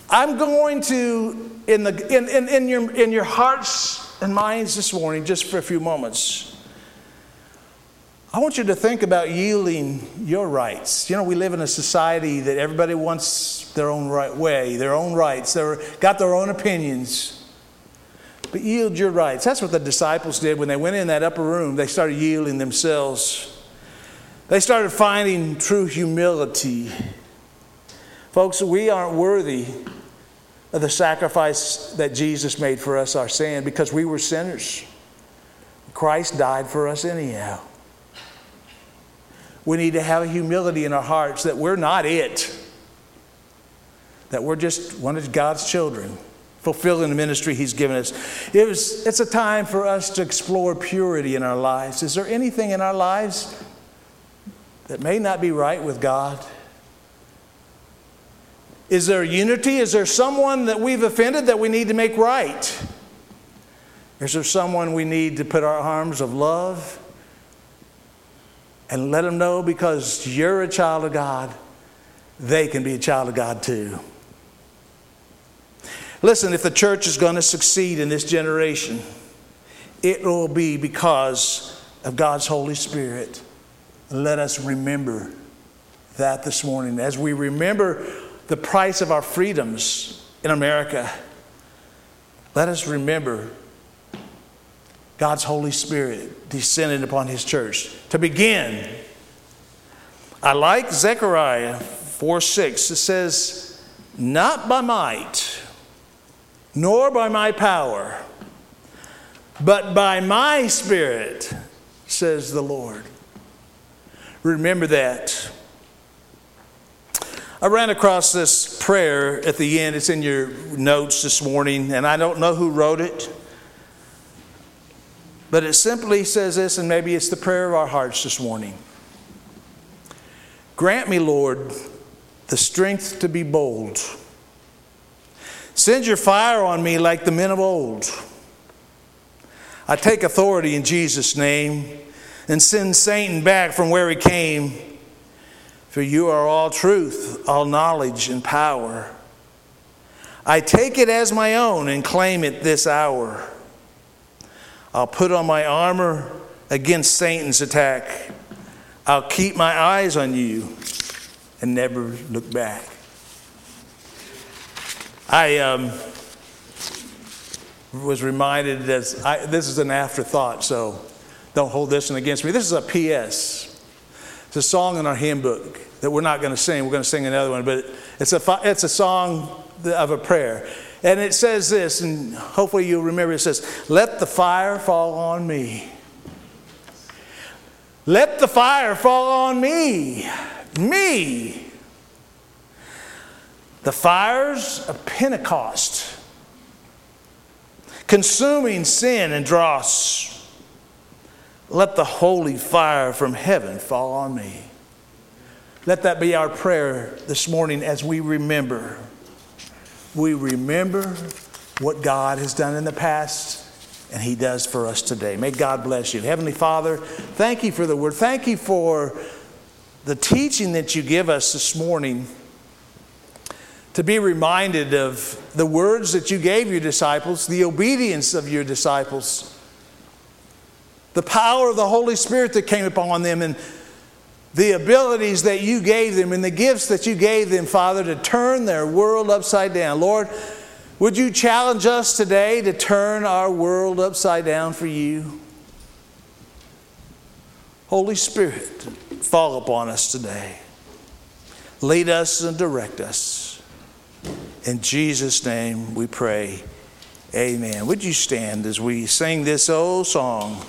I'm going to, in, the, in, in, in, your, in your hearts and minds this morning, just for a few moments, I want you to think about yielding your rights. You know, we live in a society that everybody wants their own right way, their own rights, they're got their own opinions. But yield your rights. That's what the disciples did when they went in that upper room. They started yielding themselves. They started finding true humility. Folks, we aren't worthy of the sacrifice that Jesus made for us, our sin, because we were sinners. Christ died for us anyhow. We need to have a humility in our hearts that we're not it, that we're just one of God's children, fulfilling the ministry He's given us. It was, it's a time for us to explore purity in our lives. Is there anything in our lives that may not be right with God? Is there unity? Is there someone that we've offended that we need to make right? Is there someone we need to put our arms of love and let them know because you're a child of God, they can be a child of God too. Listen, if the church is going to succeed in this generation, it will be because of God's Holy Spirit. Let us remember that this morning. As we remember the price of our freedoms in America, let us remember God's Holy Spirit descended upon His church. To begin, I like Zechariah 4 6. It says, Not by might, nor by my power, but by my Spirit, says the Lord. Remember that. I ran across this prayer at the end. It's in your notes this morning, and I don't know who wrote it. But it simply says this, and maybe it's the prayer of our hearts this morning. Grant me, Lord, the strength to be bold. Send your fire on me like the men of old. I take authority in Jesus' name and send Satan back from where he came. For you are all truth, all knowledge, and power. I take it as my own and claim it this hour. I'll put on my armor against Satan's attack. I'll keep my eyes on you and never look back. I um, was reminded that I, this is an afterthought, so don't hold this one against me. This is a P.S. It's a song in our hymn book that we're not going to sing. We're going to sing another one, but it's a, it's a song of a prayer. And it says this, and hopefully you'll remember it says, Let the fire fall on me. Let the fire fall on me. Me. The fires of Pentecost, consuming sin and dross. Let the holy fire from heaven fall on me. Let that be our prayer this morning as we remember. We remember what God has done in the past and He does for us today. May God bless you. Heavenly Father, thank you for the word. Thank you for the teaching that you give us this morning to be reminded of the words that you gave your disciples, the obedience of your disciples, the power of the Holy Spirit that came upon them, and the abilities that you gave them, and the gifts that you gave them, Father, to turn their world upside down. Lord, would you challenge us today to turn our world upside down for you? Holy Spirit, fall upon us today. Lead us and direct us. In Jesus' name we pray. Amen. Would you stand as we sing this old song?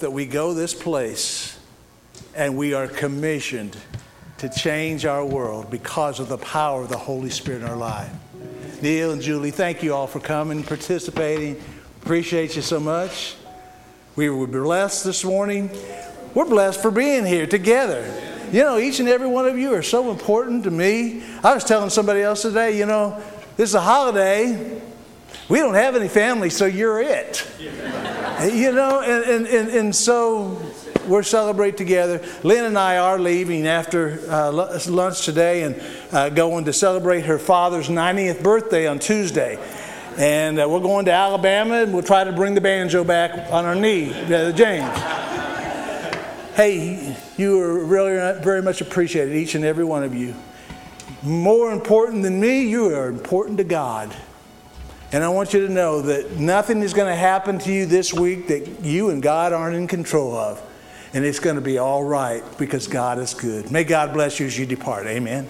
That we go this place and we are commissioned to change our world because of the power of the Holy Spirit in our life. Neil and Julie, thank you all for coming, participating. Appreciate you so much. We were blessed this morning. We're blessed for being here together. You know, each and every one of you are so important to me. I was telling somebody else today, you know, this is a holiday. We don't have any family, so you're it. You know, and, and, and, and so we're celebrate together. Lynn and I are leaving after uh, lunch today and uh, going to celebrate her father's 90th birthday on Tuesday. And uh, we're going to Alabama and we'll try to bring the banjo back on our knee, uh, James. hey, you are really very much appreciated, each and every one of you. More important than me, you are important to God. And I want you to know that nothing is going to happen to you this week that you and God aren't in control of. And it's going to be all right because God is good. May God bless you as you depart. Amen.